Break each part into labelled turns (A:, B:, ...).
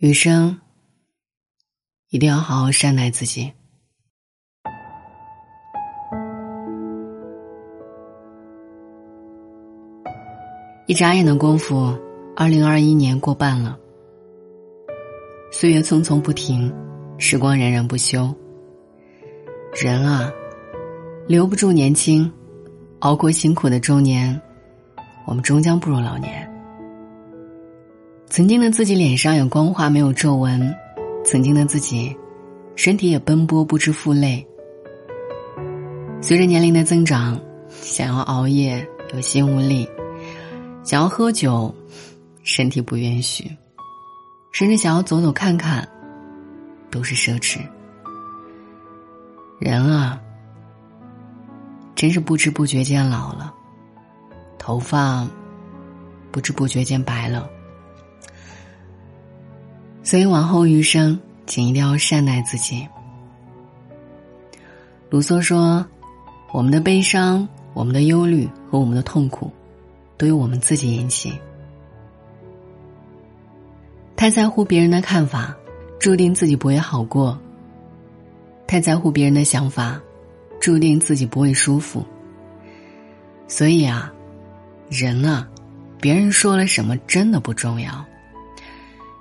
A: 余生一定要好好善待自己。一眨眼的功夫，二零二一年过半了。岁月匆匆不停，时光荏苒不休。人啊，留不住年轻，熬过辛苦的中年，我们终将步入老年。曾经的自己脸上有光滑没有皱纹，曾经的自己，身体也奔波不知负累。随着年龄的增长，想要熬夜有心无力，想要喝酒，身体不允许，甚至想要走走看看，都是奢侈。人啊，真是不知不觉间老了，头发不知不觉间白了。所以，往后余生，请一定要善待自己。卢梭说：“我们的悲伤、我们的忧虑和我们的痛苦，都由我们自己引起。太在乎别人的看法，注定自己不会好过；太在乎别人的想法，注定自己不会舒服。所以啊，人啊，别人说了什么真的不重要。”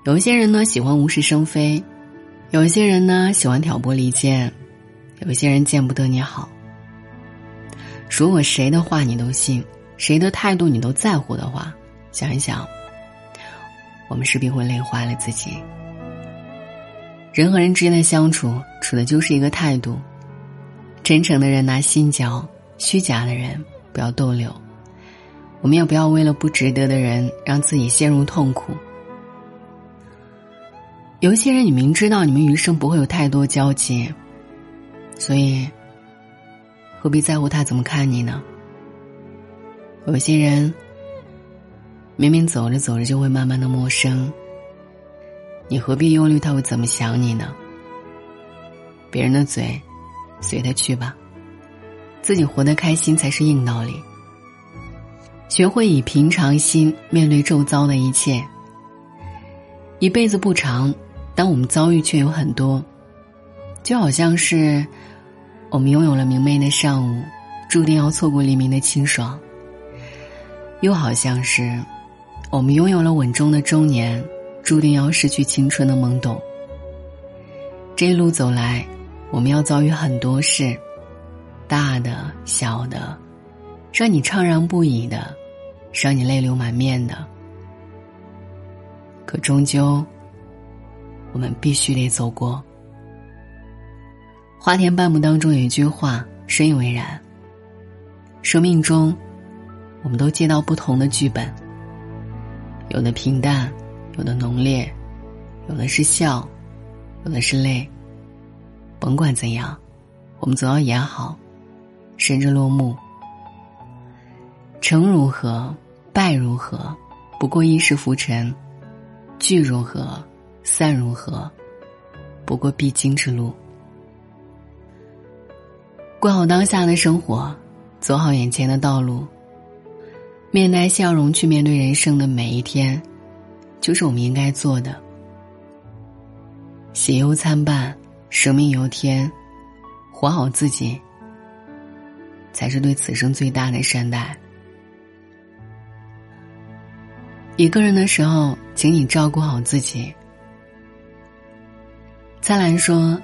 A: 有一些人呢喜欢无事生非，有一些人呢喜欢挑拨离间，有一些人见不得你好。如果谁的话你都信，谁的态度你都在乎的话，想一想，我们势必会累坏了自己。人和人之间的相处，处的就是一个态度。真诚的人拿心交，虚假的人不要逗留。我们也不要为了不值得的人，让自己陷入痛苦。有些人，你明知道你们余生不会有太多交集，所以何必在乎他怎么看你呢？有些人，明明走着走着就会慢慢的陌生，你何必忧虑他会怎么想你呢？别人的嘴，随他去吧，自己活得开心才是硬道理。学会以平常心面对周遭的一切，一辈子不长。当我们遭遇却有很多，就好像是我们拥有了明媚的上午，注定要错过黎明的清爽；又好像是我们拥有了稳重的中年，注定要失去青春的懵懂。这一路走来，我们要遭遇很多事，大的、小的，让你怅然不已的，让你泪流满面的，可终究。我们必须得走过。花田半亩当中有一句话深以为然：生命中，我们都接到不同的剧本，有的平淡，有的浓烈，有的是笑，有的是泪。甭管怎样，我们总要演好，甚至落幕。成如何，败如何，不过一世浮沉；聚如何。散如何？不过必经之路。过好当下的生活，走好眼前的道路，面带笑容去面对人生的每一天，就是我们应该做的。喜忧参半，生命由天，活好自己，才是对此生最大的善待。一个人的时候，请你照顾好自己。灿烂说：“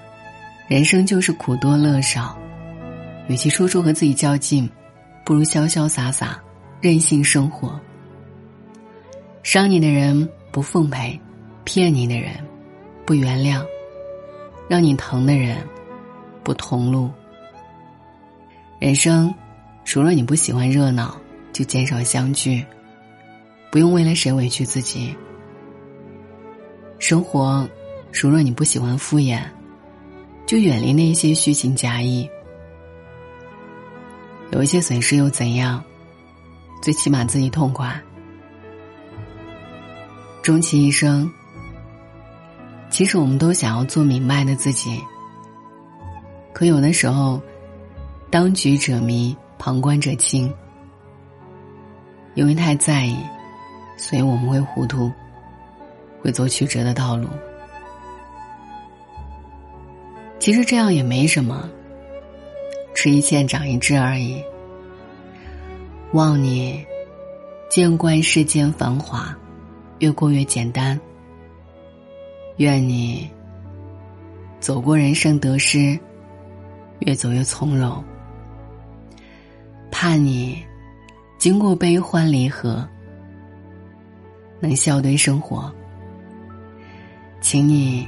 A: 人生就是苦多乐少，与其处处和自己较劲，不如潇潇洒洒，任性生活。伤你的人不奉陪，骗你的人不原谅，让你疼的人不同路。人生，除了你不喜欢热闹，就减少相聚，不用为了谁委屈自己。生活。”如若你不喜欢敷衍，就远离那些虚情假意。有一些损失又怎样？最起码自己痛快。终其一生，其实我们都想要做明白的自己。可有的时候，当局者迷，旁观者清。因为太在意，所以我们会糊涂。会走曲折的道路。其实这样也没什么，吃一堑长一智而已。望你见惯世间繁华，越过越简单。愿你走过人生得失，越走越从容。盼你经过悲欢离合，能笑对生活。请你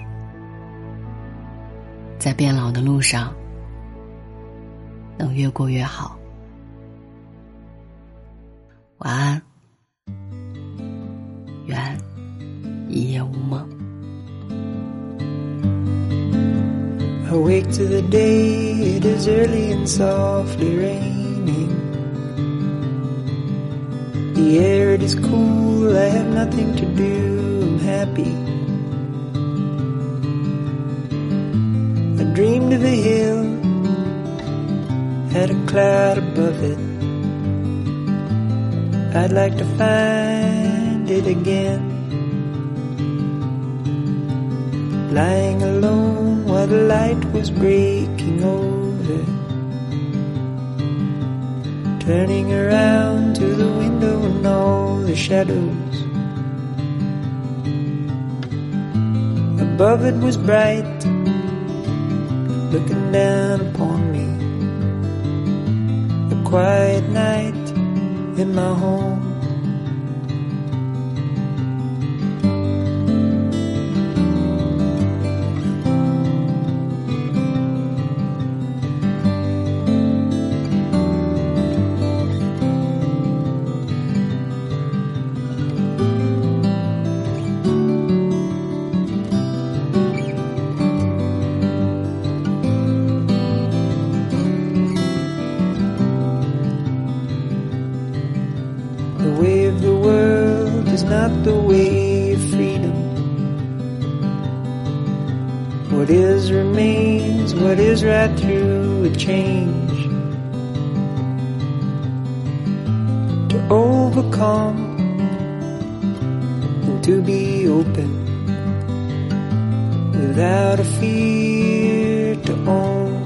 A: 在变老的路上，能越过越好。晚安，愿一夜无梦。
B: Awake to the day, it is early and softly raining. The air it is cool, I have nothing to do, I'm happy. Dreamed of a hill, had a cloud above it. I'd like to find it again. Lying alone while the light was breaking over. Turning around to the window and all the shadows. Above it was bright, looking down upon me. A quiet night in my home. The way of the world is not the way of freedom. What is remains, what is right through a change. To overcome and to be open without a fear to own.